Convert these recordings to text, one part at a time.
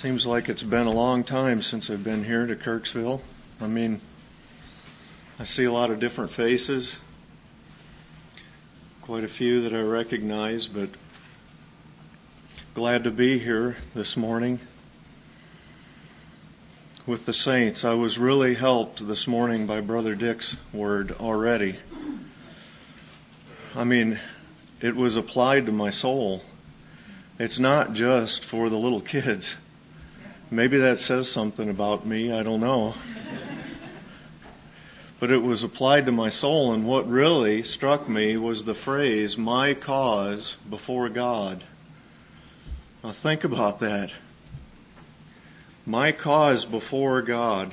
Seems like it's been a long time since I've been here to Kirksville. I mean, I see a lot of different faces, quite a few that I recognize, but glad to be here this morning with the saints. I was really helped this morning by Brother Dick's word already. I mean, it was applied to my soul. It's not just for the little kids. Maybe that says something about me, I don't know. But it was applied to my soul, and what really struck me was the phrase, my cause before God. Now think about that. My cause before God.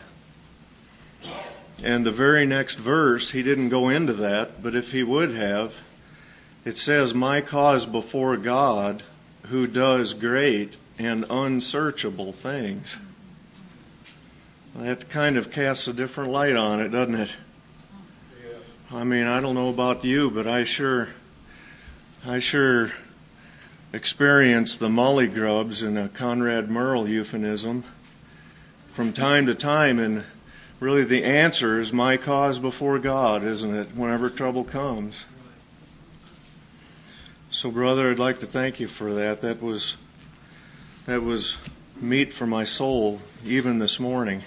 And the very next verse, he didn't go into that, but if he would have, it says, My cause before God, who does great and unsearchable things. That kind of casts a different light on it, doesn't it? I mean, I don't know about you, but I sure, I sure experienced the molly grubs in a Conrad Merle euphemism from time to time, and really the answer is my cause before God, isn't it? Whenever trouble comes. So, brother, I'd like to thank you for that. That was that was meat for my soul, even this morning.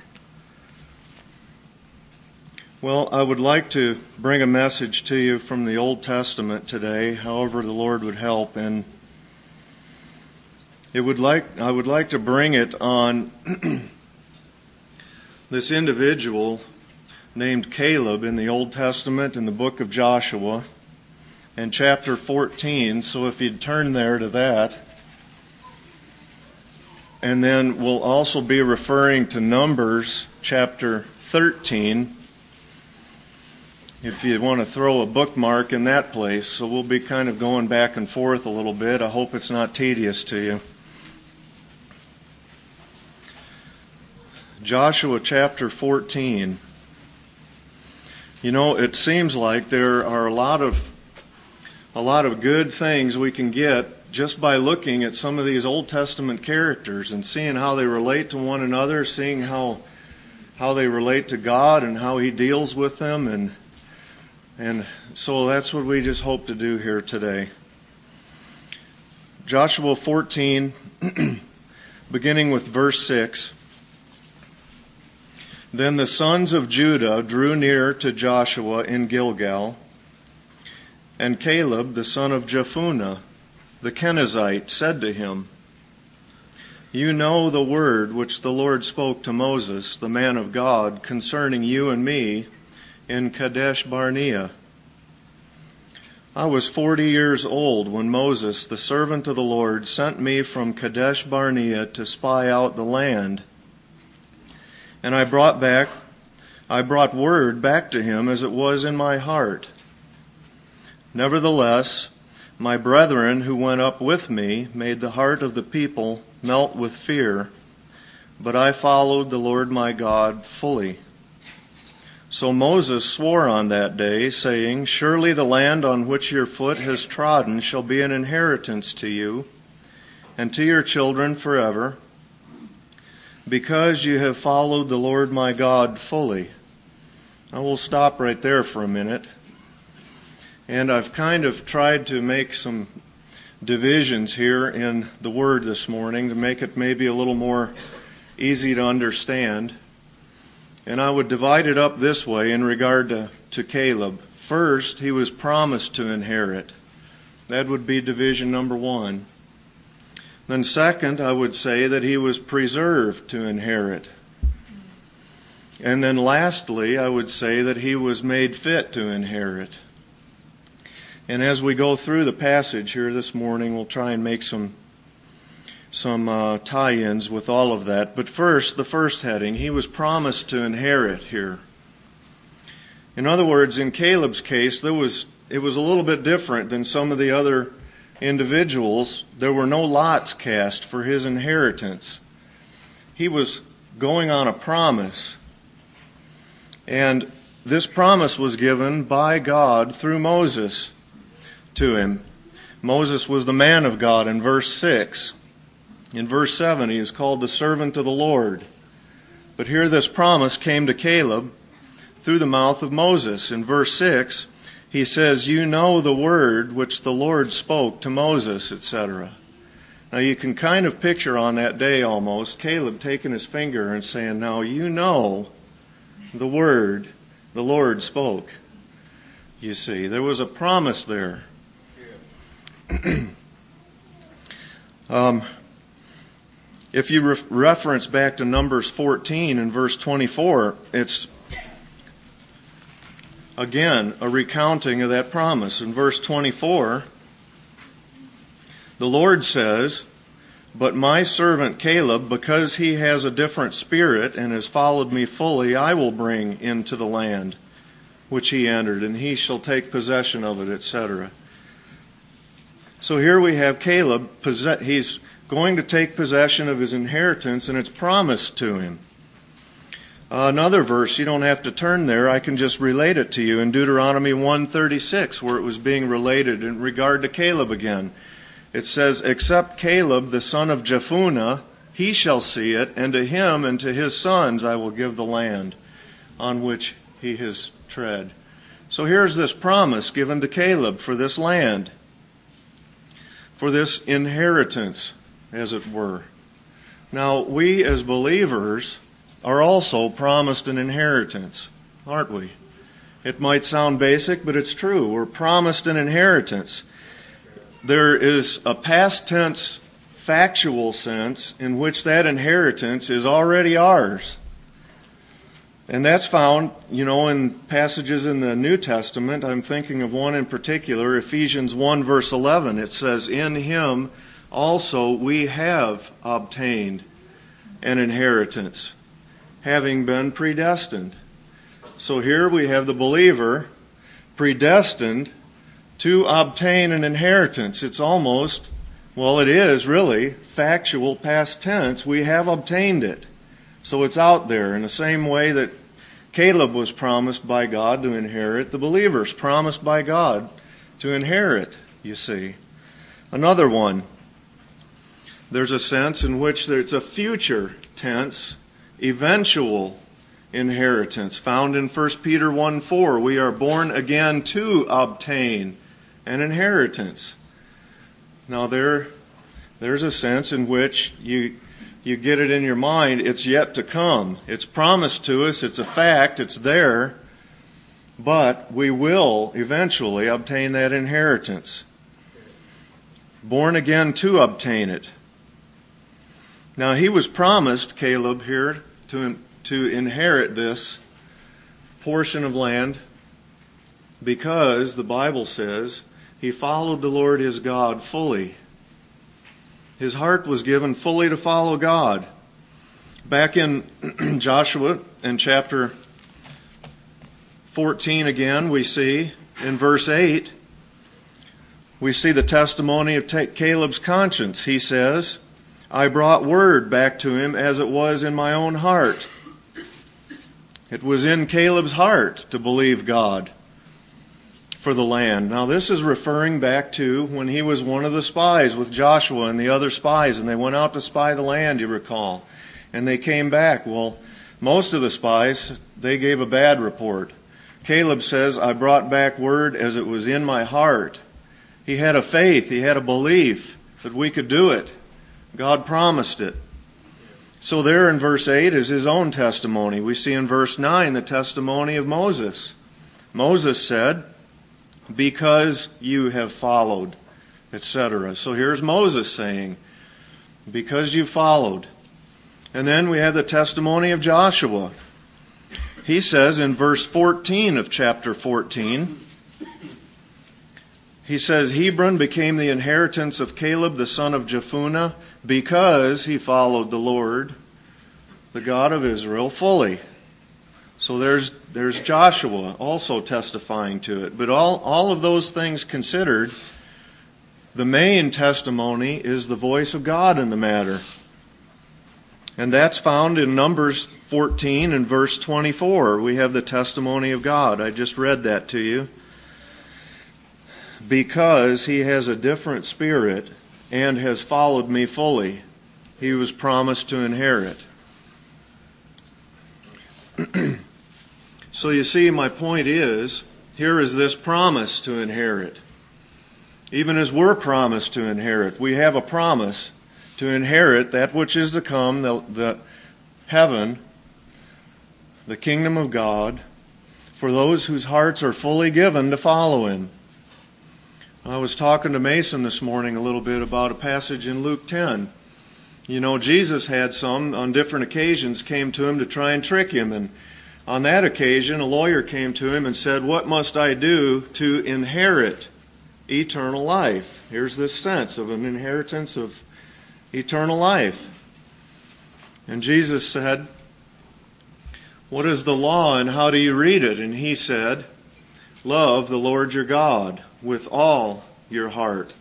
Well, I would like to bring a message to you from the Old Testament today, however the Lord would help, and it would like I would like to bring it on this individual named Caleb in the Old Testament in the book of Joshua and chapter 14. So if you'd turn there to that. And then we'll also be referring to Numbers chapter 13 if you want to throw a bookmark in that place. So we'll be kind of going back and forth a little bit. I hope it's not tedious to you. Joshua chapter 14. You know, it seems like there are a lot of a lot of good things we can get just by looking at some of these Old Testament characters and seeing how they relate to one another, seeing how how they relate to God and how He deals with them, and and so that's what we just hope to do here today. Joshua 14, beginning with verse 6. Then the sons of Judah drew near to Joshua in Gilgal, and Caleb, the son of Jephunneh, the Kenizzite, said to him, You know the word which the Lord spoke to Moses, the man of God, concerning you and me in Kadesh Barnea. I was forty years old when Moses, the servant of the Lord, sent me from Kadesh Barnea to spy out the land. And I brought back, I brought word back to him as it was in my heart. Nevertheless, my brethren who went up with me made the heart of the people melt with fear, but I followed the Lord my God fully. So Moses swore on that day, saying, Surely the land on which your foot has trodden shall be an inheritance to you and to your children forever, because you have followed the Lord my God fully. I will stop right there for a minute. And I've kind of tried to make some divisions here in the Word this morning to make it maybe a little more easy to understand. And I would divide it up this way in regard to, to Caleb. First, he was promised to inherit. That would be division number one. Then, second, I would say that he was preserved to inherit. And then, lastly, I would say that he was made fit to inherit. And as we go through the passage here this morning, we'll try and make some some uh, tie-ins with all of that. But first, the first heading, he was promised to inherit here. In other words, in Caleb's case, there was it was a little bit different than some of the other individuals. There were no lots cast for his inheritance. He was going on a promise. And this promise was given by God through Moses to him. Moses was the man of God in verse 6. In verse 7, he is called the servant of the Lord. But here this promise came to Caleb through the mouth of Moses. In verse 6, he says, You know the word which the Lord spoke to Moses, etc. Now you can kind of picture on that day almost Caleb taking his finger and saying, Now you know the word the Lord spoke. You see, there was a promise there. um, if you re- reference back to Numbers 14 and verse 24, it's again a recounting of that promise. In verse 24, the Lord says, But my servant Caleb, because he has a different spirit and has followed me fully, I will bring into the land which he entered, and he shall take possession of it, etc. So here we have Caleb, he's going to take possession of his inheritance, and it's promised to him. another verse, you don't have to turn there, I can just relate it to you in Deuteronomy 136, where it was being related in regard to Caleb again. It says, Except Caleb, the son of Jephunneh, he shall see it, and to him and to his sons I will give the land on which he has tread. So here's this promise given to Caleb for this land, for this inheritance, as it were. Now, we as believers are also promised an inheritance, aren't we? It might sound basic, but it's true. We're promised an inheritance there is a past tense factual sense in which that inheritance is already ours. And that's found, you know, in passages in the New Testament. I'm thinking of one in particular, Ephesians 1 verse 11. It says, In him also we have obtained an inheritance, having been predestined. So here we have the believer predestined to obtain an inheritance. It's almost, well, it is really factual past tense. We have obtained it. So it's out there in the same way that Caleb was promised by God to inherit, the believers promised by God to inherit, you see. Another one, there's a sense in which it's a future tense, eventual inheritance found in 1 Peter 1 4. We are born again to obtain an inheritance. Now there there's a sense in which you you get it in your mind it's yet to come. It's promised to us, it's a fact, it's there, but we will eventually obtain that inheritance. Born again to obtain it. Now he was promised Caleb here to to inherit this portion of land because the Bible says he followed the Lord his God fully. His heart was given fully to follow God. Back in Joshua in chapter 14 again, we see in verse 8, we see the testimony of Caleb's conscience. He says, I brought word back to him as it was in my own heart. It was in Caleb's heart to believe God for the land. Now, this is referring back to when he was one of the spies with Joshua and the other spies, and they went out to spy the land, you recall. And they came back. Well, most of the spies, they gave a bad report. Caleb says, I brought back word as it was in my heart. He had a faith, he had a belief that we could do it. God promised it. So, there in verse 8 is his own testimony. We see in verse 9 the testimony of Moses. Moses said, because you have followed, etc. So here's Moses saying, because you followed. And then we have the testimony of Joshua. He says in verse 14 of chapter 14, he says, Hebron became the inheritance of Caleb the son of Jephunneh because he followed the Lord, the God of Israel, fully. So there's, there's Joshua also testifying to it. But all, all of those things considered, the main testimony is the voice of God in the matter. And that's found in Numbers 14 and verse 24. We have the testimony of God. I just read that to you. Because he has a different spirit and has followed me fully. he was promised to inherit. so you see, my point is here is this promise to inherit. Even as we're promised to inherit, we have a promise to inherit that which is to come, the, the heaven, the kingdom of God, for those whose hearts are fully given to follow Him. I was talking to Mason this morning a little bit about a passage in Luke 10. You know, Jesus had some on different occasions came to him to try and trick him. And on that occasion, a lawyer came to him and said, What must I do to inherit eternal life? Here's this sense of an inheritance of eternal life. And Jesus said, What is the law and how do you read it? And he said, Love the Lord your God with all your heart,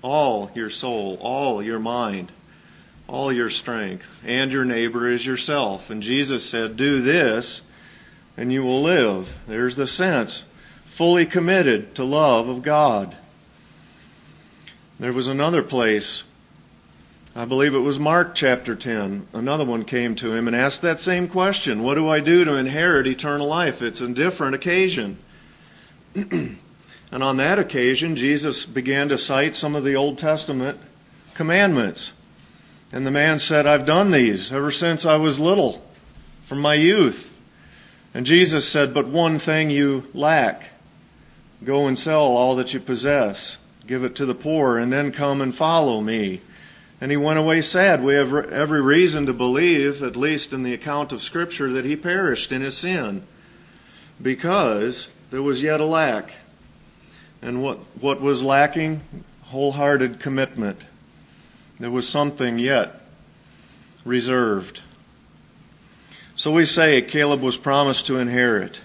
all your soul, all your mind, all your strength, and your neighbor as yourself. And Jesus said, Do this, and you will live. There's the sense. Fully committed to love of God. There was another place, I believe it was Mark chapter 10. Another one came to him and asked that same question What do I do to inherit eternal life? It's a different occasion. And on that occasion, Jesus began to cite some of the Old Testament commandments. And the man said, I've done these ever since I was little, from my youth. And Jesus said, But one thing you lack. Go and sell all that you possess, give it to the poor, and then come and follow me. And he went away sad. We have every reason to believe, at least in the account of Scripture, that he perished in his sin because there was yet a lack. And what, what was lacking? Wholehearted commitment. There was something yet reserved. So we say Caleb was promised to inherit.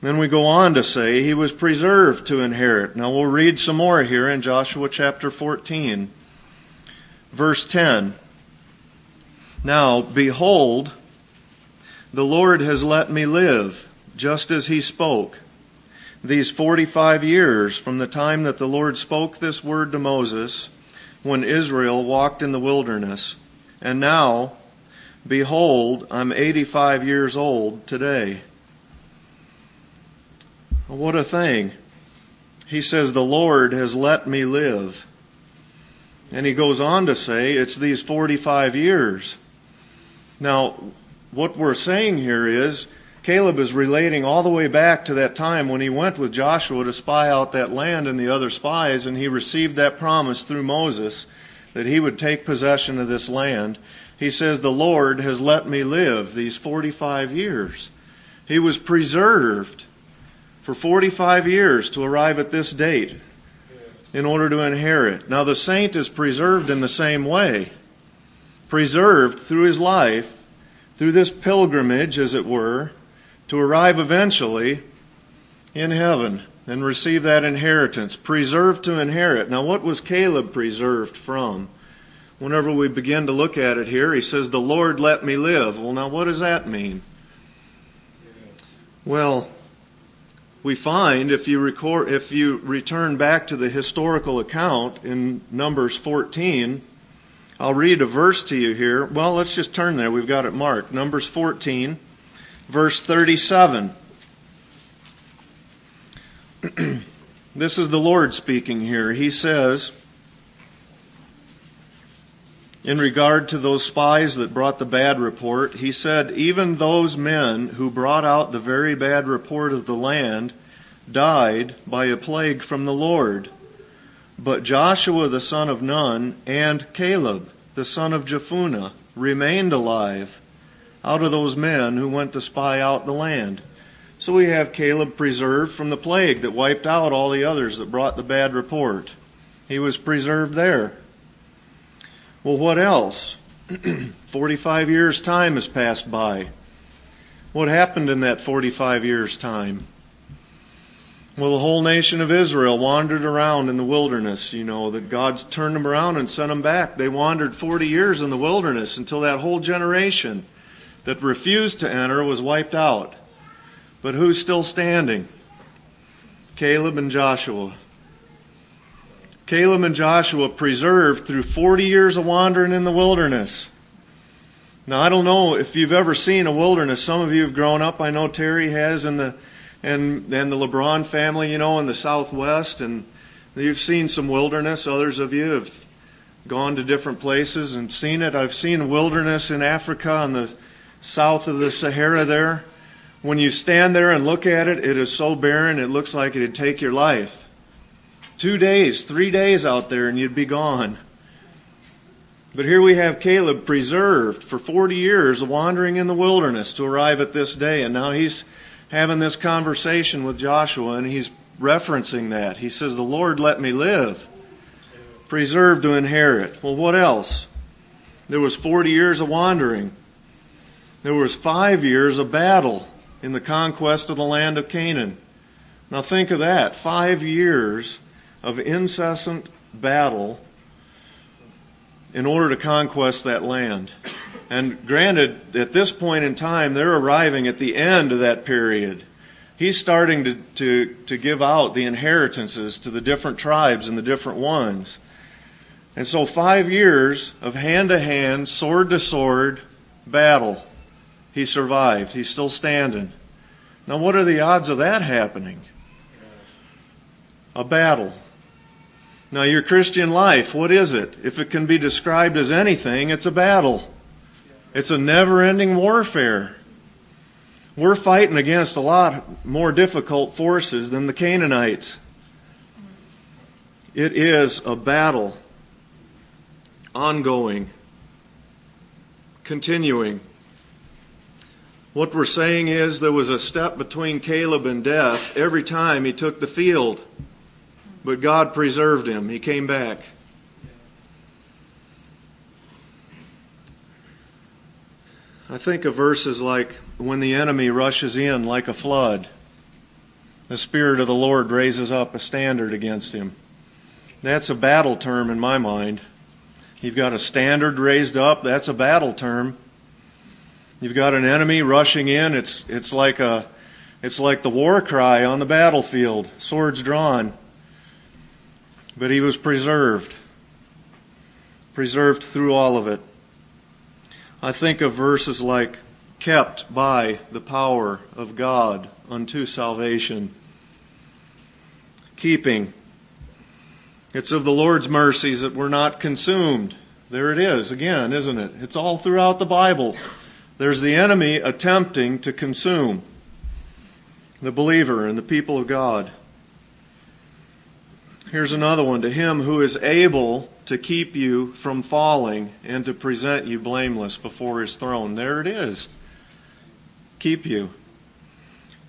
Then we go on to say he was preserved to inherit. Now we'll read some more here in Joshua chapter 14, verse 10. Now, behold, the Lord has let me live, just as he spoke these 45 years from the time that the Lord spoke this word to Moses when Israel walked in the wilderness. And now, behold, I'm 85 years old today. What a thing. He says, The Lord has let me live. And he goes on to say, It's these 45 years. Now, what we're saying here is, Caleb is relating all the way back to that time when he went with Joshua to spy out that land and the other spies, and he received that promise through Moses that he would take possession of this land. He says, The Lord has let me live these 45 years. He was preserved for 45 years to arrive at this date in order to inherit. Now, the saint is preserved in the same way, preserved through his life, through this pilgrimage, as it were to arrive eventually in heaven and receive that inheritance, preserved to inherit. Now, what was Caleb preserved from? Whenever we begin to look at it here, he says, The Lord let me live. Well, now, what does that mean? Well, we find if you record, if you return back to the historical account in Numbers 14, I'll read a verse to you here. Well, let's just turn there. We've got it marked. Numbers 14 verse 37. this is the Lord speaking here. He says, in regard to those spies that brought the bad report, he said, Even those men who brought out the very bad report of the land died by a plague from the Lord. But Joshua the son of Nun and Caleb the son of Jephunneh remained alive out of those men who went to spy out the land. So we have Caleb preserved from the plague that wiped out all the others that brought the bad report. He was preserved there. Well, what else? 45 years' time has passed by. What happened in that 45 years' time? Well, the whole nation of Israel wandered around in the wilderness. You know, that God's turned them around and sent them back. They wandered 40 years in the wilderness until that whole generation that refused to enter was wiped out. But who's still standing? Caleb and Joshua. Caleb and Joshua preserved through 40 years of wandering in the wilderness. Now, I don't know if you've ever seen a wilderness. Some of you have grown up. I know Terry has in the, and, and the LeBron family, you know, in the Southwest. And you've seen some wilderness. Others of you have gone to different places and seen it. I've seen wilderness in Africa on the south of the Sahara there. When you stand there and look at it, it is so barren, it looks like it'd take your life. Two days, three days out there, and you'd be gone. But here we have Caleb preserved for 40 years, wandering in the wilderness to arrive at this day. And now he's having this conversation with Joshua, and he's referencing that. He says, The Lord let me live, preserved to inherit. Well, what else? There was 40 years of wandering. There was five years of battle in the conquest of the land of Canaan. Now think of that. Five years of incessant battle in order to conquest that land. And granted, at this point in time, they're arriving at the end of that period. He's starting to, to, to give out the inheritances to the different tribes and the different ones. And so, five years of hand to hand, sword to sword battle. He survived. He's still standing. Now, what are the odds of that happening? A battle. Now, your Christian life, what is it? If it can be described as anything, it's a battle. It's a never ending warfare. We're fighting against a lot more difficult forces than the Canaanites. It is a battle, ongoing, continuing. What we're saying is there was a step between Caleb and death every time he took the field. But God preserved him. He came back. I think of verses like when the enemy rushes in like a flood, the Spirit of the Lord raises up a standard against him. That's a battle term in my mind. You've got a standard raised up, that's a battle term. You've got an enemy rushing in, it's, it's, like, a, it's like the war cry on the battlefield, swords drawn but he was preserved. Preserved through all of it. I think of verses like, kept by the power of God unto salvation. Keeping. It's of the Lord's mercies that we're not consumed. There it is again, isn't it? It's all throughout the Bible. There's the enemy attempting to consume the believer and the people of God. Here's another one. To him who is able to keep you from falling and to present you blameless before his throne. There it is. Keep you.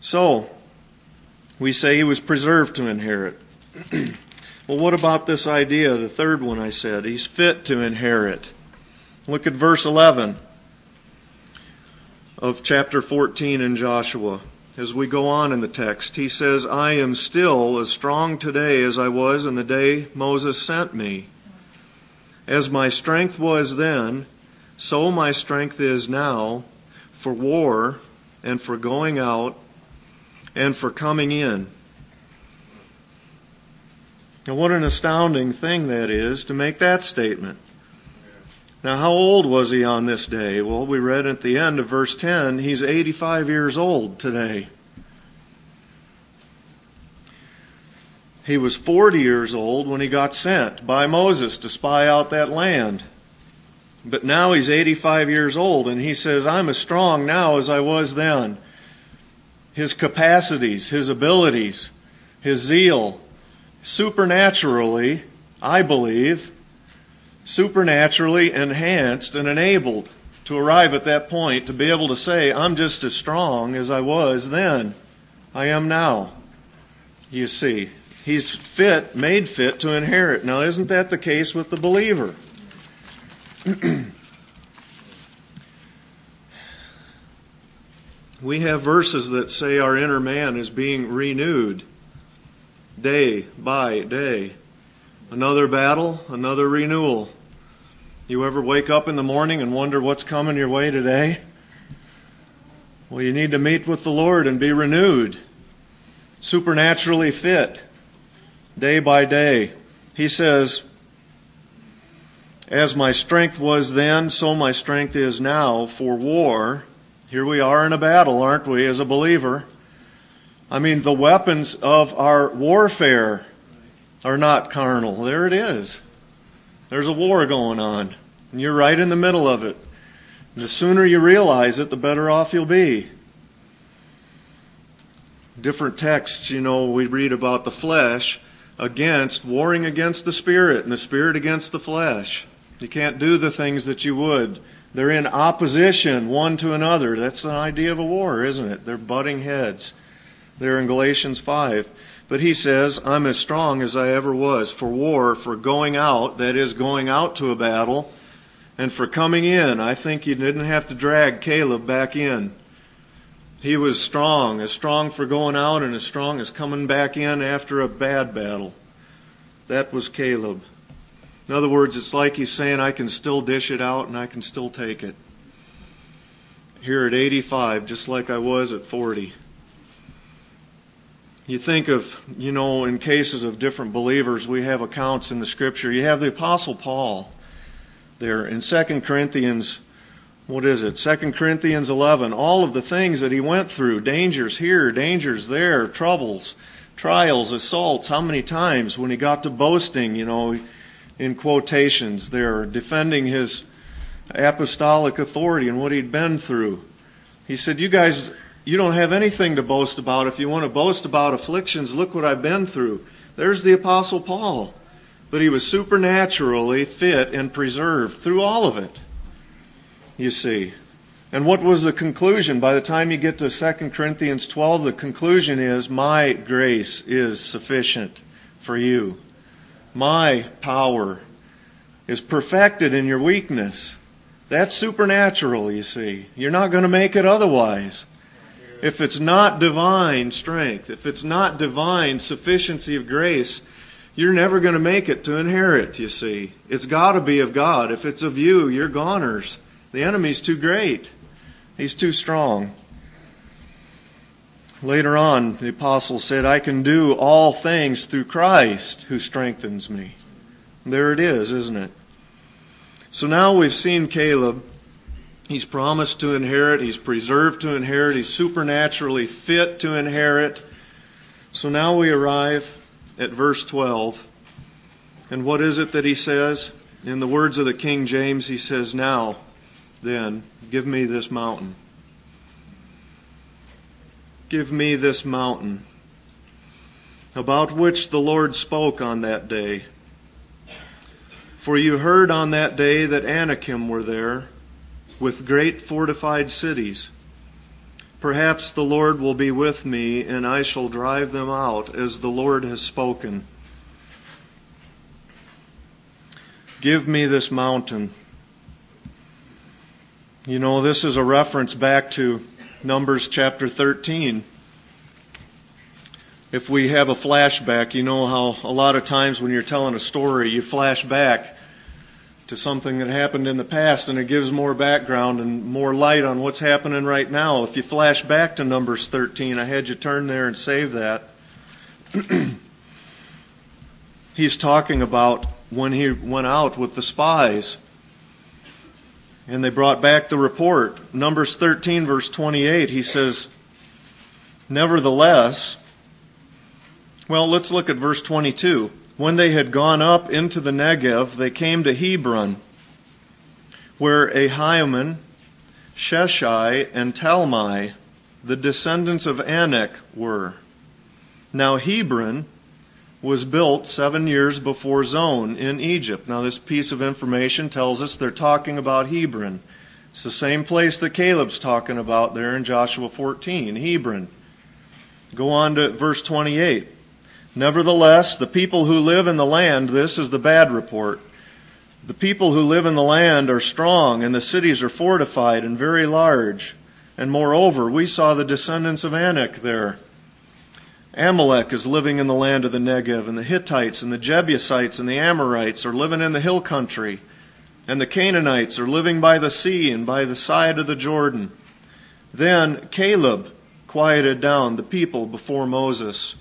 So, we say he was preserved to inherit. well, what about this idea, the third one I said? He's fit to inherit. Look at verse 11 of chapter 14 in Joshua as we go on in the text. He says, I am still as strong today as I was in the day Moses sent me. As my strength was then, so my strength is now for war and for going out and for coming in. And what an astounding thing that is to make that statement. Now, how old was he on this day? Well, we read at the end of verse 10, he's 85 years old today. He was 40 years old when he got sent by Moses to spy out that land. But now he's 85 years old, and he says, I'm as strong now as I was then. His capacities, his abilities, his zeal, supernaturally, I believe, supernaturally enhanced and enabled to arrive at that point to be able to say, I'm just as strong as I was then. I am now. You see, he's fit, made fit to inherit. Now, isn't that the case with the believer? we have verses that say our inner man is being renewed day by day. Another battle, another renewal. You ever wake up in the morning and wonder what's coming your way today? Well, you need to meet with the Lord and be renewed, supernaturally fit, day by day. He says, As my strength was then, so my strength is now for war. Here we are in a battle, aren't we, as a believer? I mean, the weapons of our warfare are not carnal. There it is. There's a war going on, and you're right in the middle of it. And the sooner you realize it, the better off you'll be. Different texts, you know, we read about the flesh against, warring against the spirit, and the spirit against the flesh. You can't do the things that you would. They're in opposition one to another. That's the idea of a war, isn't it? They're butting heads. They're in Galatians 5. But he says, I'm as strong as I ever was for war, for going out, that is, going out to a battle, and for coming in. I think you didn't have to drag Caleb back in. He was strong, as strong for going out and as strong as coming back in after a bad battle. That was Caleb. In other words, it's like he's saying, I can still dish it out and I can still take it. Here at 85, just like I was at 40. You think of, you know, in cases of different believers, we have accounts in the scripture. You have the Apostle Paul there in 2 Corinthians, what is it? 2 Corinthians 11. All of the things that he went through dangers here, dangers there, troubles, trials, assaults. How many times when he got to boasting, you know, in quotations there, defending his apostolic authority and what he'd been through. He said, You guys you don't have anything to boast about. If you want to boast about afflictions, look what I've been through. There's the Apostle Paul. But he was supernaturally fit and preserved through all of it. You see. And what was the conclusion? By the time you get to 2 Corinthians 12, the conclusion is My grace is sufficient for you. My power is perfected in your weakness. That's supernatural, you see. You're not going to make it otherwise if it's not divine strength, if it's not divine sufficiency of grace, you're never going to make it to inherit, you see. It's got to be of God. If it's of you, you're goners. The enemy's too great, he's too strong. Later on, the apostle said, I can do all things through Christ who strengthens me. There it is, isn't it? So now we've seen Caleb He's promised to inherit. He's preserved to inherit. He's supernaturally fit to inherit. So now we arrive at verse 12. And what is it that he says? In the words of the King James, he says, Now, then, give me this mountain. Give me this mountain, about which the Lord spoke on that day. For you heard on that day that Anakim were there with great fortified cities. Perhaps the Lord will be with me, and I shall drive them out, as the Lord has spoken. Give me this mountain. You know, this is a reference back to Numbers chapter 13. If we have a flashback, you know how a lot of times when you're telling a story, you flash back to something that happened in the past and it gives more background and more light on what's happening right now. If you flash back to Numbers 13, I had you turn there and save that. He's talking about when he went out with the spies and they brought back the report. Numbers 13, verse 28, he says, Nevertheless, well, let's look at verse 22. When they had gone up into the Negev, they came to Hebron, where Ahiman, Sheshai, and Talmai, the descendants of Anak, were. Now Hebron was built seven years before Zoan in Egypt. Now, this piece of information tells us they're talking about Hebron. It's the same place that Caleb's talking about there in Joshua 14, Hebron. Go on to verse 28. Nevertheless, the people who live in the land, this is the bad report. The people who live in the land are strong, and the cities are fortified and very large. And moreover, we saw the descendants of Anak there. Amalek is living in the land of the Negev, and the Hittites and the Jebusites and the Amorites are living in the hill country, and the Canaanites are living by the sea and by the side of the Jordan. Then Caleb quieted down the people before Moses.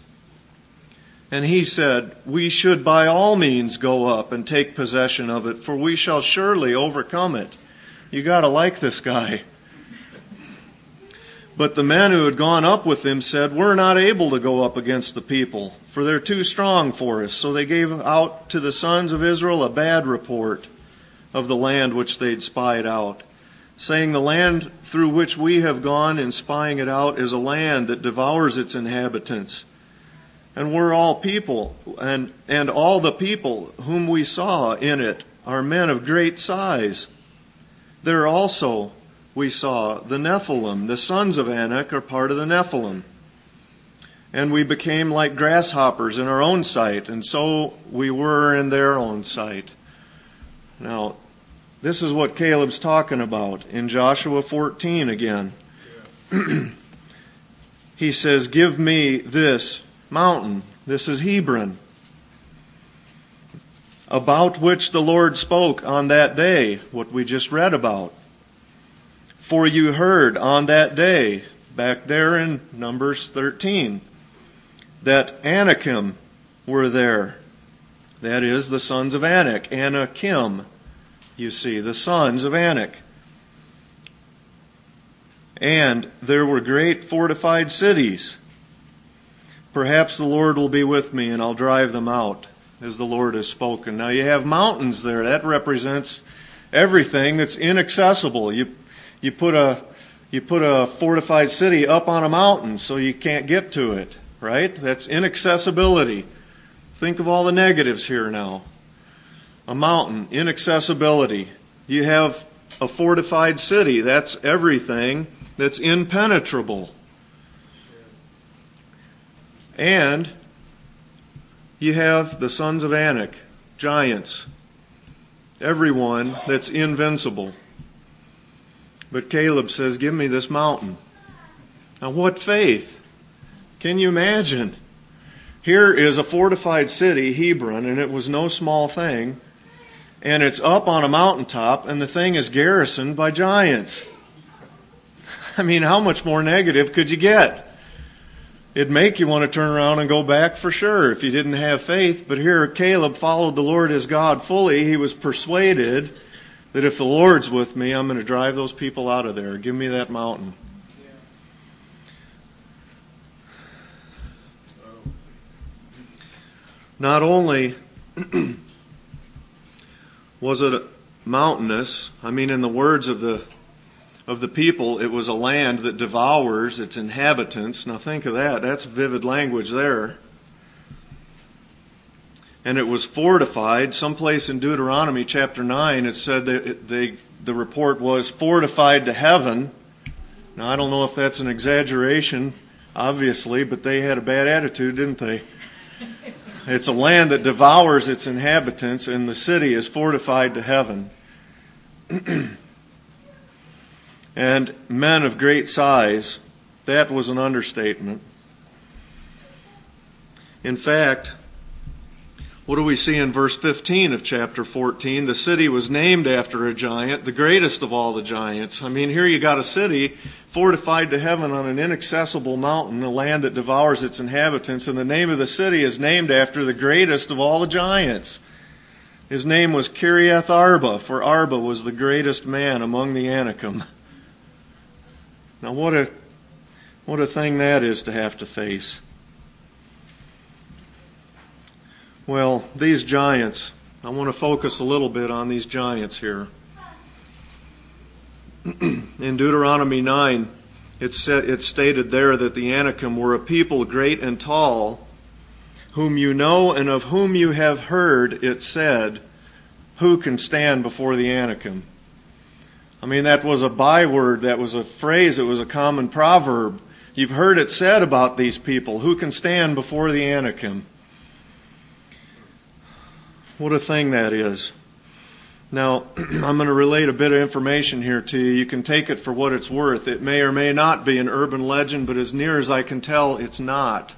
And he said, We should by all means go up and take possession of it, for we shall surely overcome it. You gotta like this guy. But the men who had gone up with him said, We're not able to go up against the people, for they're too strong for us. So they gave out to the sons of Israel a bad report of the land which they'd spied out, saying, The land through which we have gone in spying it out is a land that devours its inhabitants. And we're all people, and, and all the people whom we saw in it are men of great size. There also we saw the Nephilim, the sons of Anak, are part of the Nephilim. And we became like grasshoppers in our own sight, and so we were in their own sight. Now, this is what Caleb's talking about in Joshua 14 again. he says, Give me this mountain. This is Hebron, about which the Lord spoke on that day, what we just read about. For you heard on that day, back there in Numbers 13, that Anakim were there. That is, the sons of Anak. Anakim, you see, the sons of Anak. And there were great fortified cities. Perhaps the Lord will be with me and I'll drive them out, as the Lord has spoken. Now you have mountains there. That represents everything that's inaccessible. You you put a you put a fortified city up on a mountain so you can't get to it, right? That's inaccessibility. Think of all the negatives here now. A mountain, inaccessibility. You have a fortified city. That's everything that's impenetrable. And you have the sons of Anak, giants. Everyone that's invincible. But Caleb says, Give me this mountain. Now, what faith? Can you imagine? Here is a fortified city, Hebron, and it was no small thing. And it's up on a mountaintop, and the thing is garrisoned by giants. I mean, how much more negative could you get? It'd make you want to turn around and go back for sure if you didn't have faith. But here, Caleb followed the Lord as God fully. He was persuaded that if the Lord's with me, I'm going to drive those people out of there. Give me that mountain. Not only was it mountainous, I mean, in the words of the of the people, it was a land that devours its inhabitants. Now think of that. That's vivid language there and it was fortified. Someplace in Deuteronomy chapter 9, it said that it, they, the report was fortified to heaven. Now, I don't know if that's an exaggeration, obviously, but they had a bad attitude, didn't they? It's a land that devours its inhabitants, and the city is fortified to heaven. and men of great size, that was an understatement. In fact, what do we see in verse 15 of chapter 14? The city was named after a giant, the greatest of all the giants. I mean, here you got a city fortified to heaven on an inaccessible mountain, a land that devours its inhabitants, and the name of the city is named after the greatest of all the giants. His name was Kiriath Arba, for Arba was the greatest man among the Anakim. Now, what a, what a thing that is to have to face. Well, these giants, I want to focus a little bit on these giants here. In Deuteronomy 9, it's, said, it's stated there that the Anakim were a people great and tall, whom you know and of whom you have heard it said, Who can stand before the Anakim? I mean, that was a byword, that was a phrase, it was a common proverb. You've heard it said about these people, Who can stand before the Anakim? What a thing that is. Now, I'm going to relate a bit of information here to you. You can take it for what it's worth. It may or may not be an urban legend, but as near as I can tell, it's not.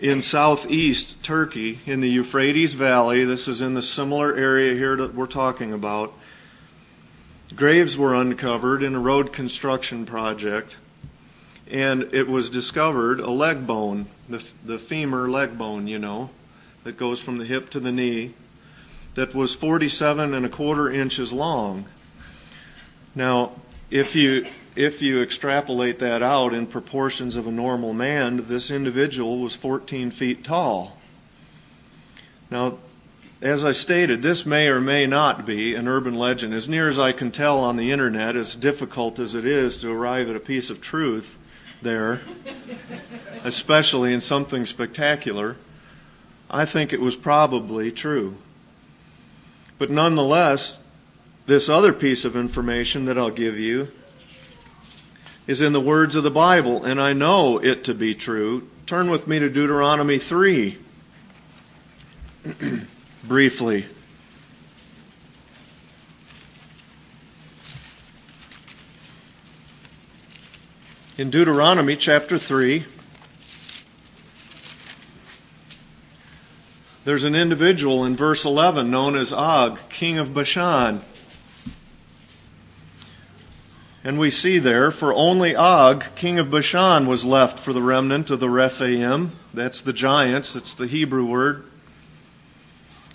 In southeast Turkey, in the Euphrates Valley, this is in the similar area here that we're talking about, graves were uncovered in a road construction project, and it was discovered a leg bone the, the femur leg bone, you know, that goes from the hip to the knee, that was 47 and a quarter inches long. Now, if you if you extrapolate that out in proportions of a normal man, this individual was 14 feet tall. Now, as I stated, this may or may not be an urban legend. As near as I can tell on the internet, as difficult as it is to arrive at a piece of truth there, especially in something spectacular, I think it was probably true. But nonetheless, this other piece of information that I'll give you is in the words of the Bible, and I know it to be true. Turn with me to Deuteronomy 3 briefly. In Deuteronomy chapter 3, there's an individual in verse 11 known as Og, king of Bashan. And we see there, for only Og, king of Bashan, was left for the remnant of the Rephaim. That's the giants, that's the Hebrew word.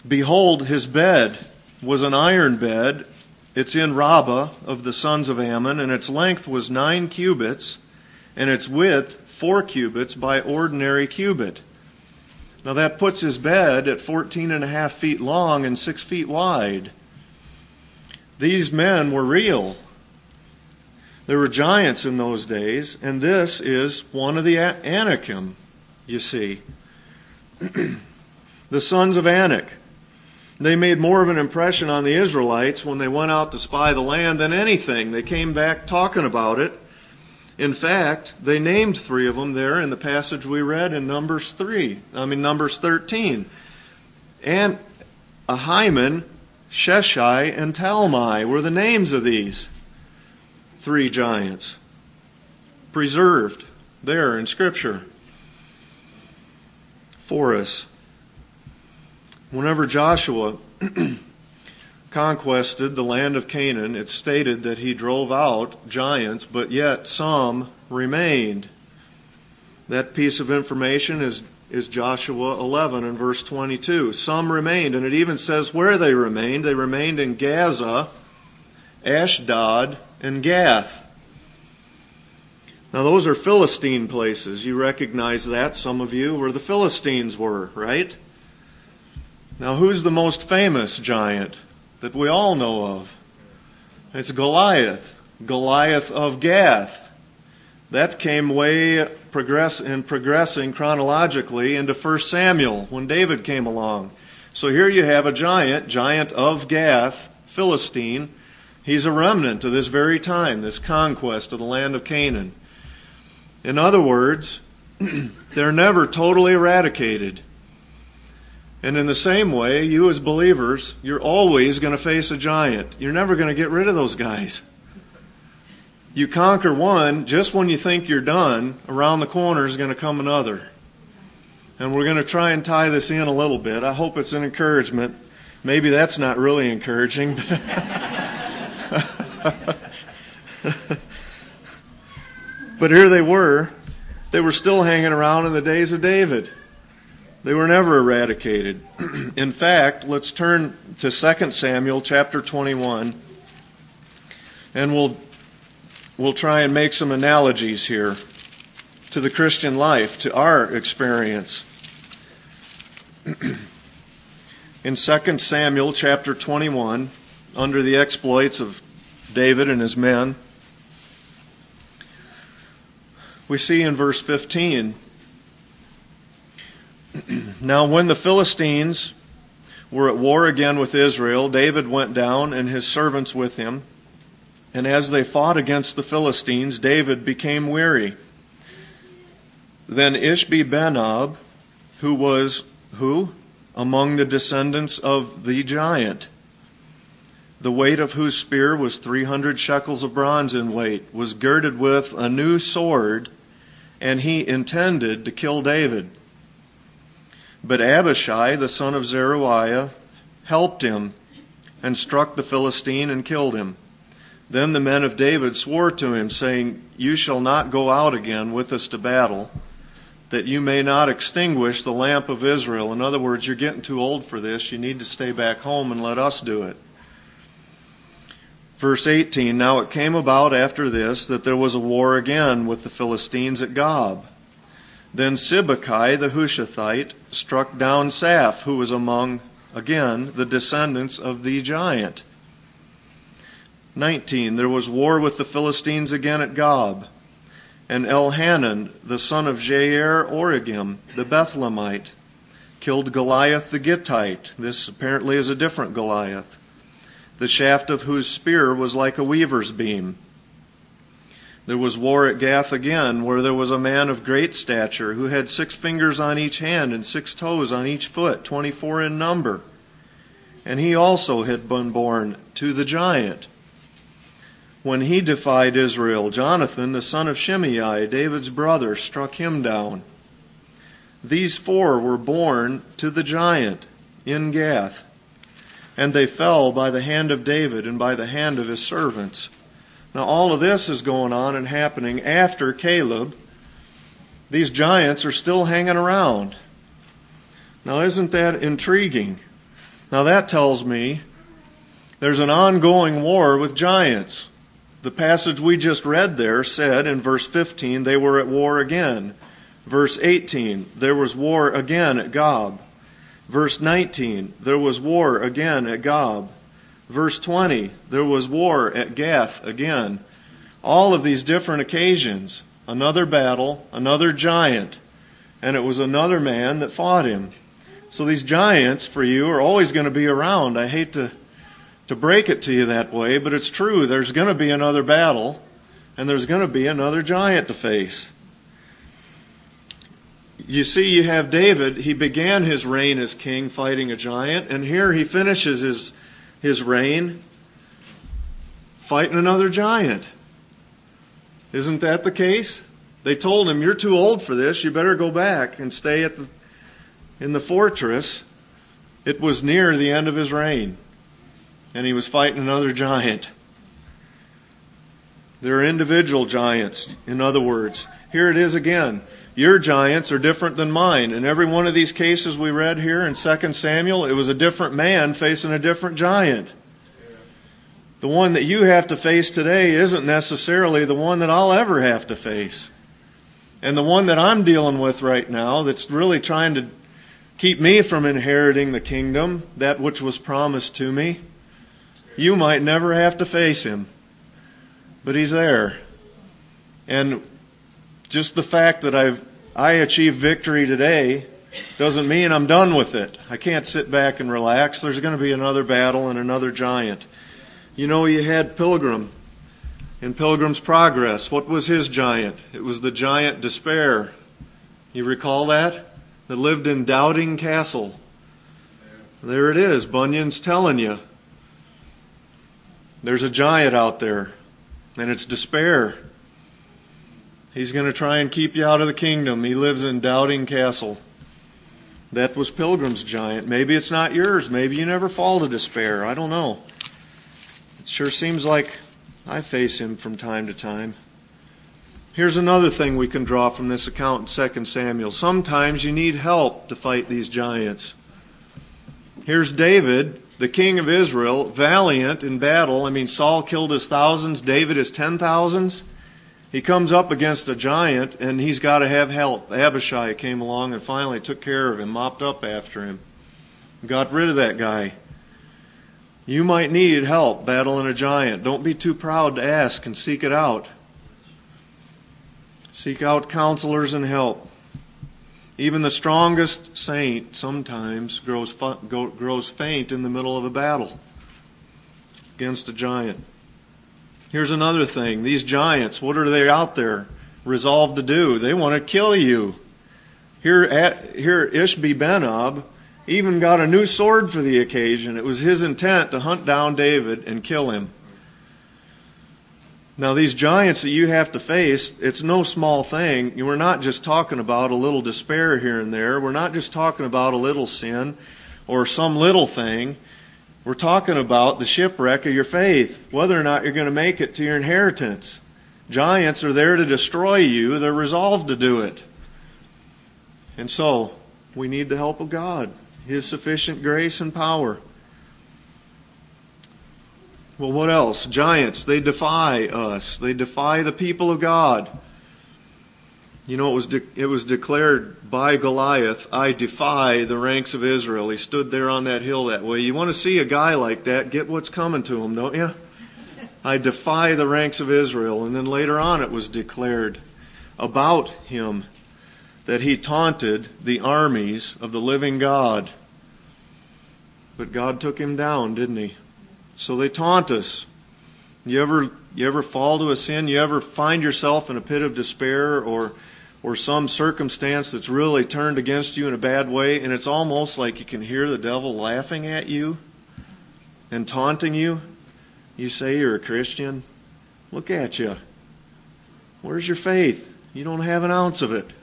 Behold, his bed was an iron bed. It's in Rabbah of the sons of Ammon, and its length was nine cubits, and its width four cubits by ordinary cubit. Now that puts his bed at fourteen and a half feet long and six feet wide. These men were real. There were giants in those days, and this is one of the Anakim, you see. the sons of Anak. They made more of an impression on the Israelites when they went out to spy the land than anything. They came back talking about it. In fact, they named three of them there in the passage we read in Numbers 3, I mean, Numbers 13. And Ahiman, Sheshai, and Talmai were the names of these three giants preserved there in Scripture for us. Whenever Joshua conquested the land of Canaan, it stated that he drove out giants, but yet some remained. That piece of information is, is Joshua 11 and verse 22. Some remained, and it even says where they remained. They remained in Gaza, Ashdod, and Gath. Now, those are Philistine places. You recognize that, some of you, where the Philistines were, right? Now, who's the most famous giant that we all know of? It's Goliath, Goliath of Gath. That came way progress in progressing chronologically into 1 Samuel when David came along. So here you have a giant, giant of Gath, Philistine, He's a remnant of this very time, this conquest of the land of Canaan. In other words, they're never totally eradicated. And in the same way, you as believers, you're always going to face a giant. You're never going to get rid of those guys. You conquer one, just when you think you're done, around the corner is going to come another. And we're going to try and tie this in a little bit. I hope it's an encouragement. Maybe that's not really encouraging, but. but here they were. They were still hanging around in the days of David. They were never eradicated. in fact, let's turn to 2 Samuel chapter 21 and we'll we'll try and make some analogies here to the Christian life, to our experience. in 2 Samuel chapter 21, under the exploits of David and his men. We see in verse 15 Now, when the Philistines were at war again with Israel, David went down and his servants with him. And as they fought against the Philistines, David became weary. Then Ishbi Benob, who was who? Among the descendants of the giant the weight of whose spear was 300 shekels of bronze in weight, was girded with a new sword, and he intended to kill David. But Abishai, the son of Zeruiah, helped him and struck the Philistine and killed him. Then the men of David swore to him, saying, You shall not go out again with us to battle. that you may not extinguish the lamp of Israel. In other words, you're getting too old for this. You need to stay back home and let us do it. Verse 18 Now it came about after this that there was a war again with the Philistines at Gob. Then Sibbecai the Hushathite struck down Saph, who was among, again, the descendants of the giant. 19. There was war with the Philistines again at Gob. And Elhanan, the son of Jair Oregim, the Bethlehemite, killed Goliath the Gittite. This apparently is a different Goliath, the shaft of whose spear was like a weaver's beam. There was war at Gath again, where there was a man of great stature who had six fingers on each hand and six toes on each foot, twenty four in number. And he also had been born to the giant. When he defied Israel, Jonathan, the son of Shimei, David's brother, struck him down. These four were born to the giant in Gath, and they fell by the hand of David and by the hand of his servants. Now, all of this is going on and happening after Caleb. These giants are still hanging around. Now, isn't that intriguing? Now, that tells me there's an ongoing war with giants. The passage we just read there said in verse 15 they were at war again. Verse 18, there was war again at Gob. Verse 19, there was war again at Gob. Verse 20, there was war at Gath again. All of these different occasions, another battle, another giant, and it was another man that fought him. So these giants for you are always going to be around. I hate to, to break it to you that way, but it's true. There's going to be another battle, and there's going to be another giant to face. You see, you have David. He began his reign as king fighting a giant, and here he finishes his his reign fighting another giant. Isn't that the case? They told him, You're too old for this. You better go back and stay at the, in the fortress. It was near the end of his reign, and he was fighting another giant. There are individual giants, in other words. Here it is again. Your giants are different than mine. In every one of these cases we read here in 2 Samuel, it was a different man facing a different giant. The one that you have to face today isn't necessarily the one that I'll ever have to face. And the one that I'm dealing with right now that's really trying to keep me from inheriting the kingdom, that which was promised to me, you might never have to face him. But he's there. And just the fact that I've I achieved victory today doesn't mean I'm done with it. I can't sit back and relax. There's going to be another battle and another giant. You know, you had Pilgrim in Pilgrim's Progress. What was his giant? It was the giant despair. You recall that? That lived in Doubting Castle. There it is. Bunyan's telling you. There's a giant out there, and it's despair. He's going to try and keep you out of the kingdom. He lives in Doubting Castle. That was Pilgrim's giant. Maybe it's not yours. Maybe you never fall to despair. I don't know. It sure seems like I face him from time to time. Here's another thing we can draw from this account in 2 Samuel. Sometimes you need help to fight these giants. Here's David, the king of Israel, valiant in battle. I mean, Saul killed his thousands, David his ten thousands. He comes up against a giant and he's got to have help. Abishai came along and finally took care of him, mopped up after him, got rid of that guy. You might need help battling a giant. Don't be too proud to ask and seek it out. Seek out counselors and help. Even the strongest saint sometimes grows, grows faint in the middle of a battle against a giant. Here's another thing. These giants, what are they out there resolved to do? They want to kill you. Here, at, here Ishbi Benob even got a new sword for the occasion. It was his intent to hunt down David and kill him. Now, these giants that you have to face, it's no small thing. We're not just talking about a little despair here and there. We're not just talking about a little sin or some little thing. We're talking about the shipwreck of your faith, whether or not you're going to make it to your inheritance. Giants are there to destroy you, they're resolved to do it. And so, we need the help of God, His sufficient grace and power. Well, what else? Giants, they defy us. They defy the people of God. You know, it was, de- it was declared by Goliath, I defy the ranks of Israel. He stood there on that hill that way. You want to see a guy like that, get what's coming to him, don't you? I defy the ranks of Israel. And then later on it was declared about him that he taunted the armies of the living God. But God took him down, didn't he? So they taunt us. You ever you ever fall to a sin? You ever find yourself in a pit of despair or or some circumstance that's really turned against you in a bad way and it's almost like you can hear the devil laughing at you and taunting you? You say you're a Christian? Look at you. Where's your faith? You don't have an ounce of it.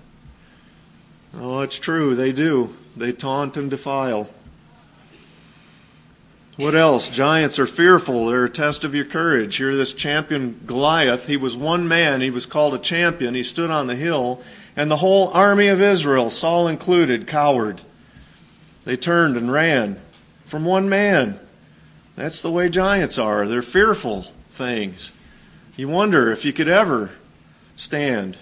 Oh, it's true. They do. They taunt and defile. What else? Giants are fearful. They're a test of your courage. Here, this champion Goliath, he was one man. He was called a champion. He stood on the hill, and the whole army of Israel, Saul included, cowered. They turned and ran from one man. That's the way giants are. They're fearful things. You wonder if you could ever stand.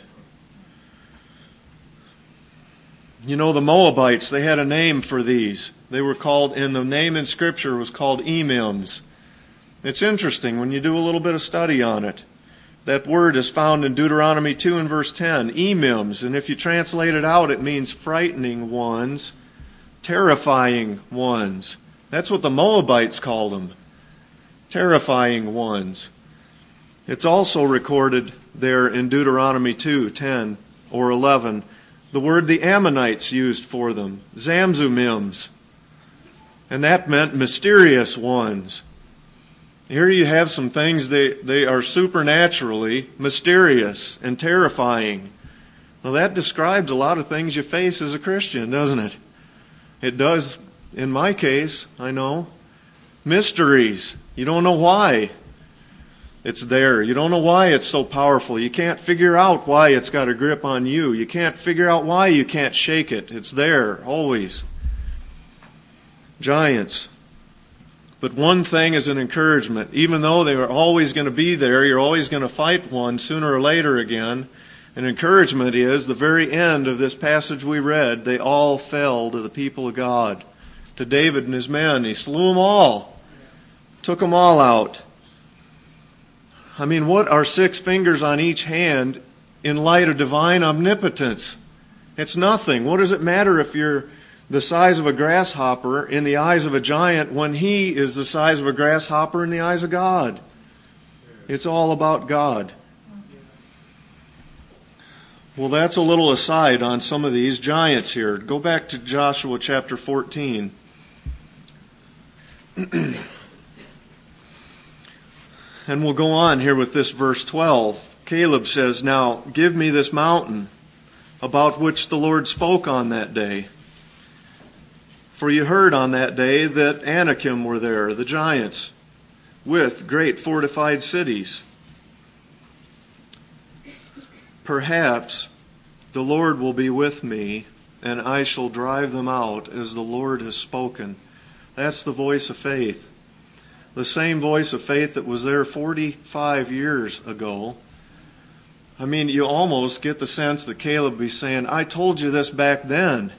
You know, the Moabites, they had a name for these. They were called, and the name in Scripture was called Emims. It's interesting when you do a little bit of study on it. That word is found in Deuteronomy 2 and verse 10, Emims. And if you translate it out, it means frightening ones, terrifying ones. That's what the Moabites called them. Terrifying ones. It's also recorded there in Deuteronomy 2, 10 or 11 the word the Ammonites used for them, Zamzumims. And that meant mysterious ones. Here you have some things that they are supernaturally mysterious and terrifying. Well, that describes a lot of things you face as a Christian, doesn't it? It does, in my case, I know. Mysteries. You don't know why. It's there. You don't know why it's so powerful. You can't figure out why it's got a grip on you. You can't figure out why you can't shake it. It's there, always. Giants. But one thing is an encouragement. Even though they are always going to be there, you're always going to fight one sooner or later again. An encouragement is the very end of this passage we read, they all fell to the people of God. To David and his men. He slew them all. Took them all out. I mean, what are six fingers on each hand in light of divine omnipotence? It's nothing. What does it matter if you're the size of a grasshopper in the eyes of a giant when he is the size of a grasshopper in the eyes of God? It's all about God. Well, that's a little aside on some of these giants here. Go back to Joshua chapter 14. And we'll go on here with this verse 12. Caleb says, Now give me this mountain about which the Lord spoke on that day. For you heard on that day that Anakim were there, the giants, with great fortified cities. Perhaps the Lord will be with me, and I shall drive them out as the Lord has spoken. That's the voice of faith the same voice of faith that was there 45 years ago. I mean, you almost get the sense that Caleb be saying, I told you this back then.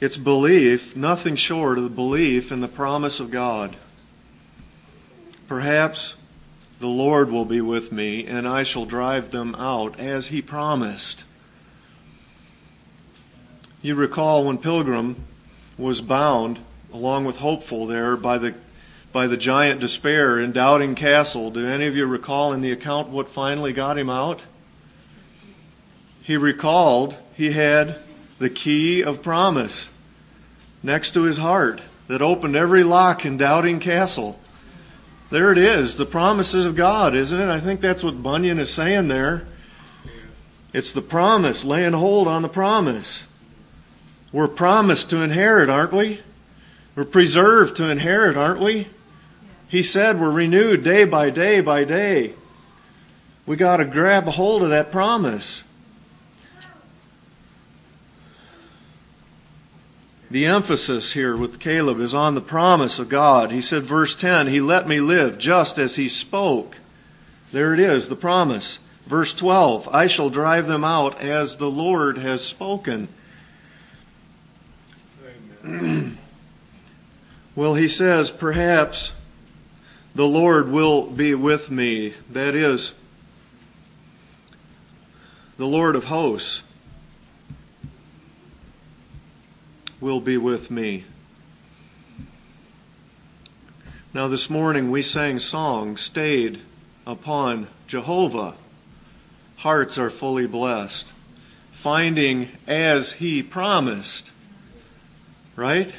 It's belief, nothing short of the belief in the promise of God. Perhaps the Lord will be with me, and I shall drive them out as he promised. You recall when Pilgrim was bound, along with Hopeful, there by the by the giant despair in Doubting Castle. Do any of you recall in the account what finally got him out? He recalled he had the key of promise next to his heart that opened every lock in Doubting Castle. There it is, the promises of God, isn't it? I think that's what Bunyan is saying there. It's the promise, laying hold on the promise. We're promised to inherit, aren't we? We're preserved to inherit, aren't we? He said we're renewed day by day by day. We got to grab a hold of that promise. The emphasis here with Caleb is on the promise of God. He said, verse 10, He let me live just as He spoke. There it is, the promise. Verse 12, I shall drive them out as the Lord has spoken. well, he says, perhaps the Lord will be with me. That is, the Lord of hosts will be with me. Now, this morning we sang songs, stayed upon Jehovah. Hearts are fully blessed. Finding as He promised. Right?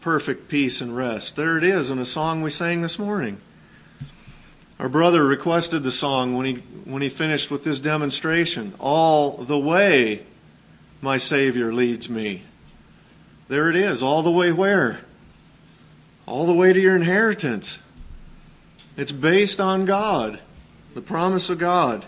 Perfect peace and rest. There it is in a song we sang this morning. Our brother requested the song when he, when he finished with this demonstration. All the way my Savior leads me. There it is. All the way where? All the way to your inheritance. It's based on God, the promise of God.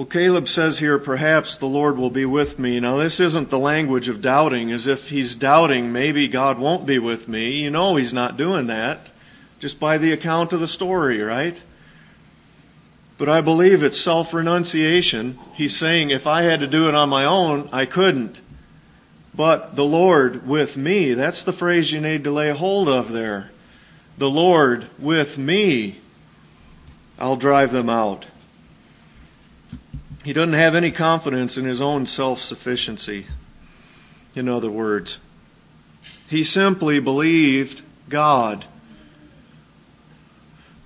Well, Caleb says here, perhaps the Lord will be with me. Now, this isn't the language of doubting, as if he's doubting maybe God won't be with me. You know he's not doing that, just by the account of the story, right? But I believe it's self renunciation. He's saying, if I had to do it on my own, I couldn't. But the Lord with me, that's the phrase you need to lay hold of there. The Lord with me, I'll drive them out. He doesn't have any confidence in his own self sufficiency, in other words. He simply believed God.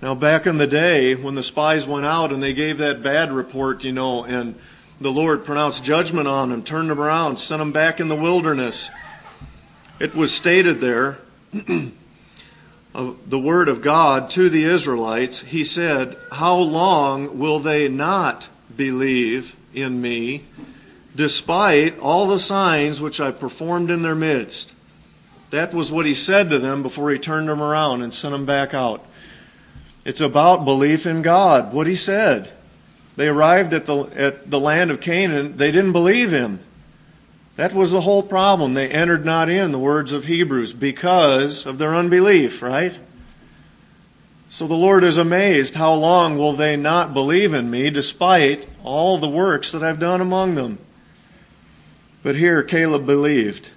Now, back in the day when the spies went out and they gave that bad report, you know, and the Lord pronounced judgment on them, turned them around, sent them back in the wilderness, it was stated there, the word of God to the Israelites, He said, How long will they not believe in me, despite all the signs which I performed in their midst. That was what he said to them before he turned them around and sent them back out. It's about belief in God, what he said. They arrived at the, at the land of Canaan, they didn't believe him. That was the whole problem. They entered not in, the words of Hebrews, because of their unbelief, right? So the Lord is amazed. How long will they not believe in me despite all the works that I've done among them? But here Caleb believed.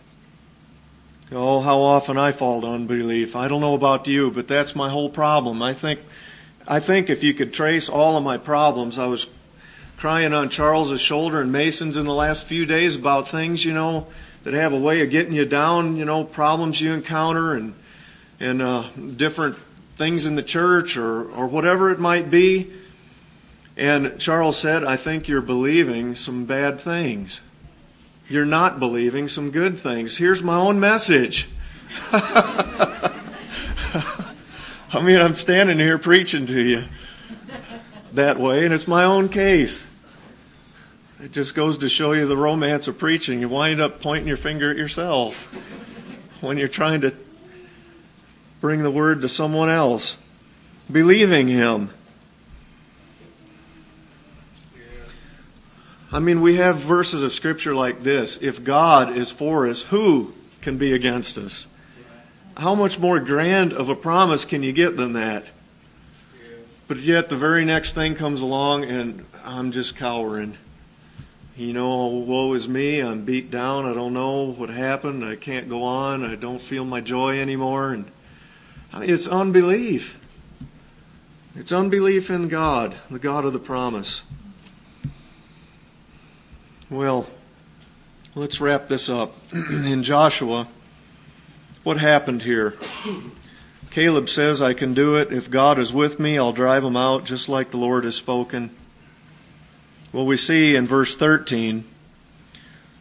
Oh, how often I fall to unbelief. I don't know about you, but that's my whole problem. I think, I think if you could trace all of my problems, I was crying on Charles's shoulder and Mason's in the last few days about things, you know, that have a way of getting you down, you know, problems you encounter and, and, uh, different things in the church or, or whatever it might be. And Charles said, I think you're believing some bad things. You're not believing some good things. Here's my own message. I mean, I'm standing here preaching to you that way, and it's my own case. It just goes to show you the romance of preaching. You wind up pointing your finger at yourself when you're trying to bring the word to someone else, believing Him. I mean, we have verses of Scripture like this If God is for us, who can be against us? How much more grand of a promise can you get than that? But yet, the very next thing comes along, and I'm just cowering. You know, woe is me. I'm beat down. I don't know what happened. I can't go on. I don't feel my joy anymore. And I mean, it's unbelief. It's unbelief in God, the God of the promise. Well, let's wrap this up. in Joshua, what happened here? Caleb says, I can do it. If God is with me, I'll drive them out just like the Lord has spoken. Well, we see in verse 13,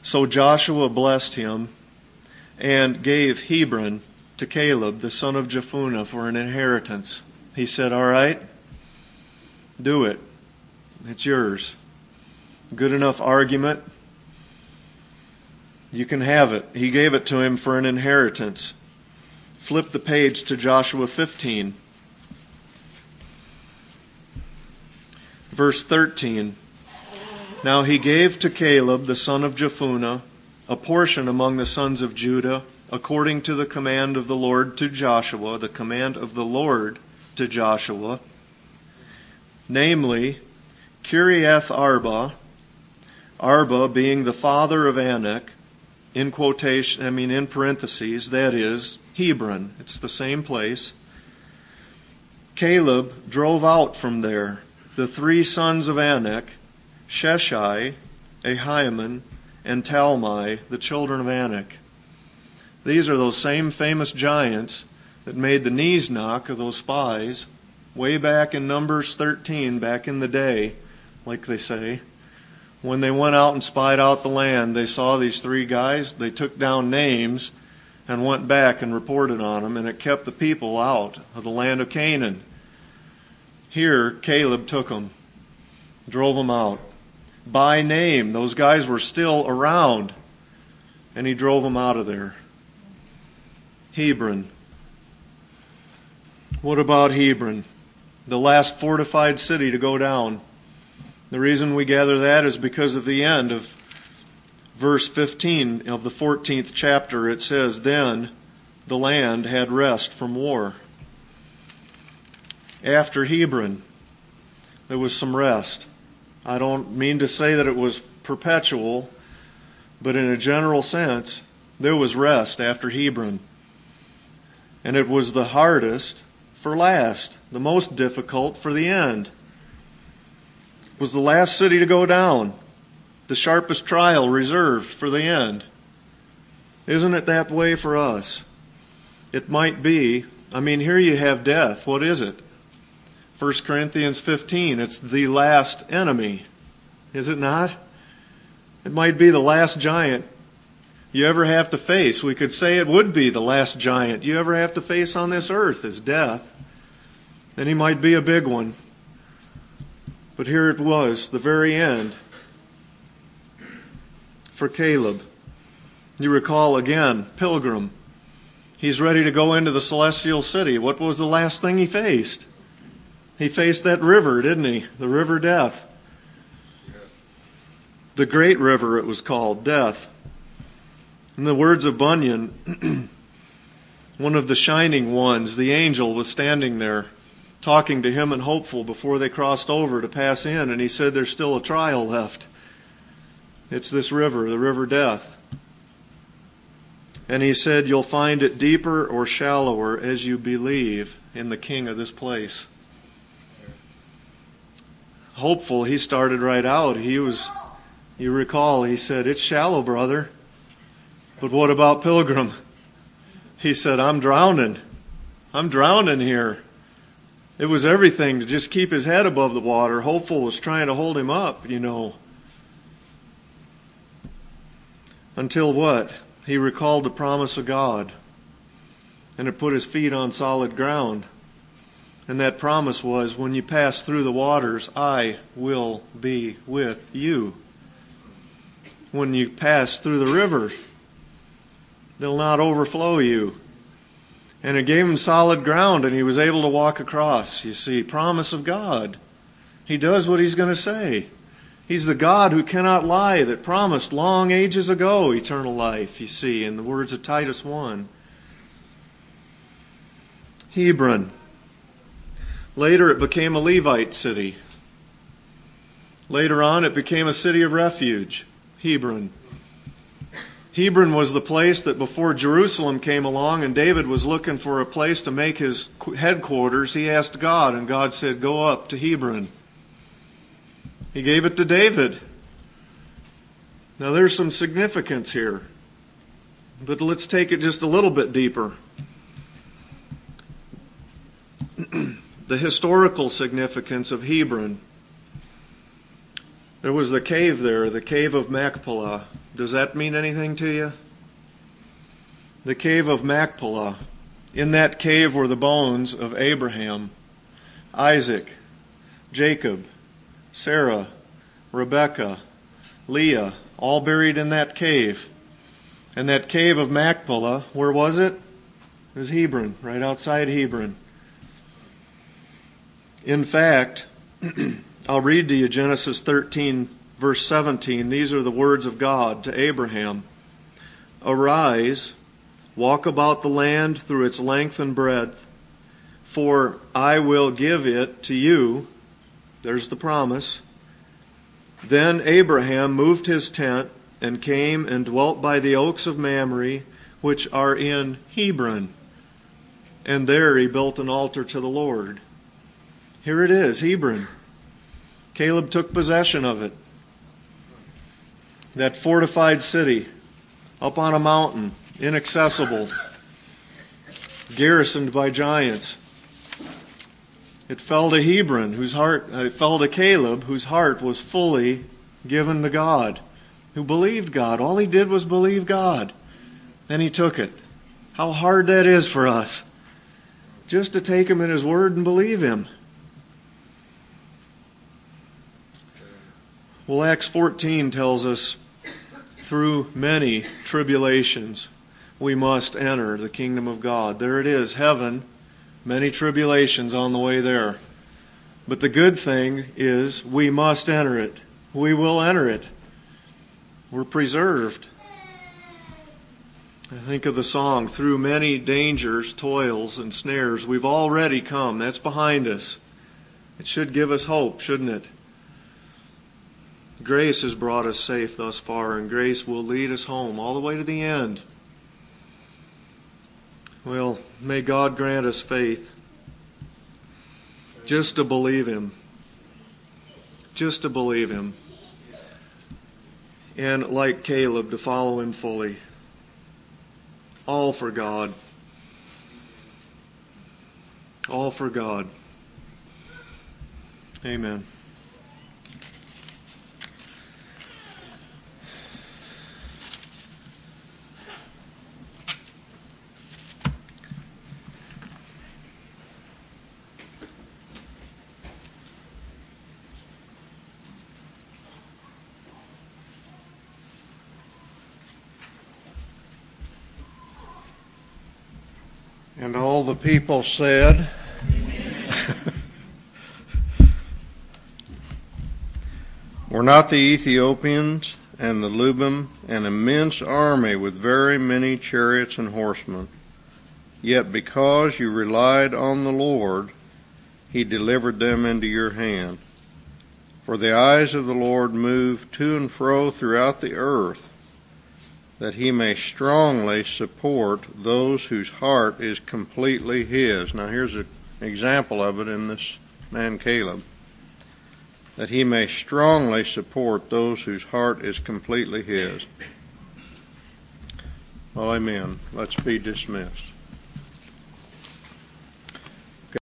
so Joshua blessed him and gave Hebron to Caleb, the son of Jephunneh, for an inheritance. He said, All right, do it. It's yours. Good enough argument. You can have it. He gave it to him for an inheritance. Flip the page to Joshua 15. Verse 13. Now he gave to Caleb, the son of Jephunneh, a portion among the sons of Judah, according to the command of the Lord to Joshua, the command of the Lord to Joshua, namely, Kiriath Arba, Arba being the father of Anak, in quotation, I mean in parentheses, that is, Hebron. It's the same place. Caleb drove out from there the three sons of Anak, Sheshai, Ahiman, and Talmai, the children of Anak. These are those same famous giants that made the knees knock of those spies way back in Numbers 13, back in the day, like they say. When they went out and spied out the land, they saw these three guys. They took down names and went back and reported on them, and it kept the people out of the land of Canaan. Here, Caleb took them, drove them out by name. Those guys were still around, and he drove them out of there. Hebron. What about Hebron? The last fortified city to go down. The reason we gather that is because of the end of verse 15 of the 14th chapter. It says, Then the land had rest from war. After Hebron, there was some rest. I don't mean to say that it was perpetual, but in a general sense, there was rest after Hebron. And it was the hardest for last, the most difficult for the end It was the last city to go down, the sharpest trial reserved for the end. Isn't it that way for us? It might be. I mean, here you have death. What is it? 1 Corinthians 15. It's the last enemy. Is it not? It might be the last giant you ever have to face. We could say it would be the last giant you ever have to face on this earth is death. And he might be a big one. But here it was, the very end for Caleb. You recall again, pilgrim. He's ready to go into the celestial city. What was the last thing he faced? He faced that river, didn't he? The river death. The great river, it was called, death. In the words of Bunyan, one of the shining ones, the angel, was standing there talking to him and Hopeful before they crossed over to pass in, and he said there's still a trial left. It's this river, the river death. And he said, You'll find it deeper or shallower as you believe in the king of this place. Hopeful, he started right out. He was, you recall, he said, It's shallow, brother. But what about Pilgrim? He said, I'm drowning. I'm drowning here. It was everything to just keep his head above the water. Hopeful was trying to hold him up, you know. Until what? He recalled the promise of God and it put his feet on solid ground. And that promise was when you pass through the waters, I will be with you. When you pass through the river, they'll not overflow you. And it gave him solid ground and he was able to walk across. You see, promise of God. He does what he's going to say. He's the God who cannot lie that promised long ages ago eternal life, you see, in the words of Titus 1. Hebron. Later it became a Levite city. Later on it became a city of refuge, Hebron. Hebron was the place that before Jerusalem came along and David was looking for a place to make his headquarters, he asked God, and God said, Go up to Hebron. He gave it to David. Now there's some significance here, but let's take it just a little bit deeper. the historical significance of Hebron. There was the cave there, the cave of Machpelah. Does that mean anything to you? The cave of Machpelah. In that cave were the bones of Abraham, Isaac, Jacob, Sarah, Rebekah, Leah, all buried in that cave. And that cave of Machpelah, where was it? It was Hebron, right outside Hebron. In fact, I'll read to you Genesis 13, verse 17. These are the words of God to Abraham Arise, walk about the land through its length and breadth, for I will give it to you. There's the promise. Then Abraham moved his tent and came and dwelt by the oaks of Mamre, which are in Hebron. And there he built an altar to the Lord. Here it is, Hebron. Caleb took possession of it. That fortified city, up on a mountain, inaccessible, garrisoned by giants. It fell to Hebron, whose heart, uh, it fell to Caleb, whose heart was fully given to God, who believed God. All he did was believe God. Then he took it. How hard that is for us. Just to take him at his word and believe him. Well, Acts 14 tells us through many tribulations we must enter the kingdom of God. There it is, heaven, many tribulations on the way there. But the good thing is we must enter it. We will enter it. We're preserved. I think of the song, through many dangers, toils, and snares, we've already come. That's behind us. It should give us hope, shouldn't it? Grace has brought us safe thus far, and grace will lead us home all the way to the end. Well, may God grant us faith just to believe Him. Just to believe Him. And like Caleb, to follow Him fully. All for God. All for God. Amen. And all the people said, Were not the Ethiopians and the Lubim an immense army with very many chariots and horsemen? Yet because you relied on the Lord, he delivered them into your hand. For the eyes of the Lord move to and fro throughout the earth that he may strongly support those whose heart is completely his. Now, here's an example of it in this man Caleb. That he may strongly support those whose heart is completely his. Well, amen. Let's be dismissed.